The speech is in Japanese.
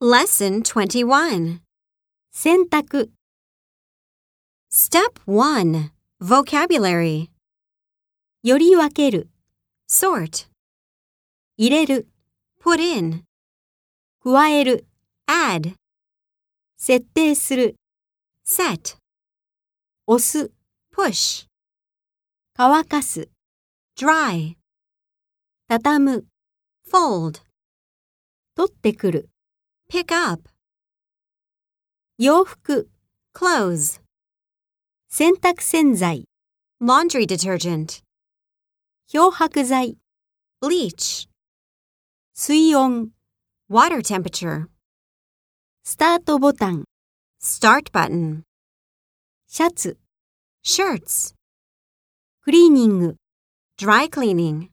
Lesson 21. 洗濯、Step 1. Vocabulary. より分ける、Sort. 入れる、Put in. 加える、Add. 設定する、Set. 押す、Push. 乾かす、Dry. 畳む、Fold. 取ってくる、Pick up. 洋服、Clothes. 洗濯洗剤、Laundry detergent. 漂白剤、Bleach. 水温、Water temperature. スタートボタン、Start button. シャツ、Shirts. クリーニング。Dry cleaning.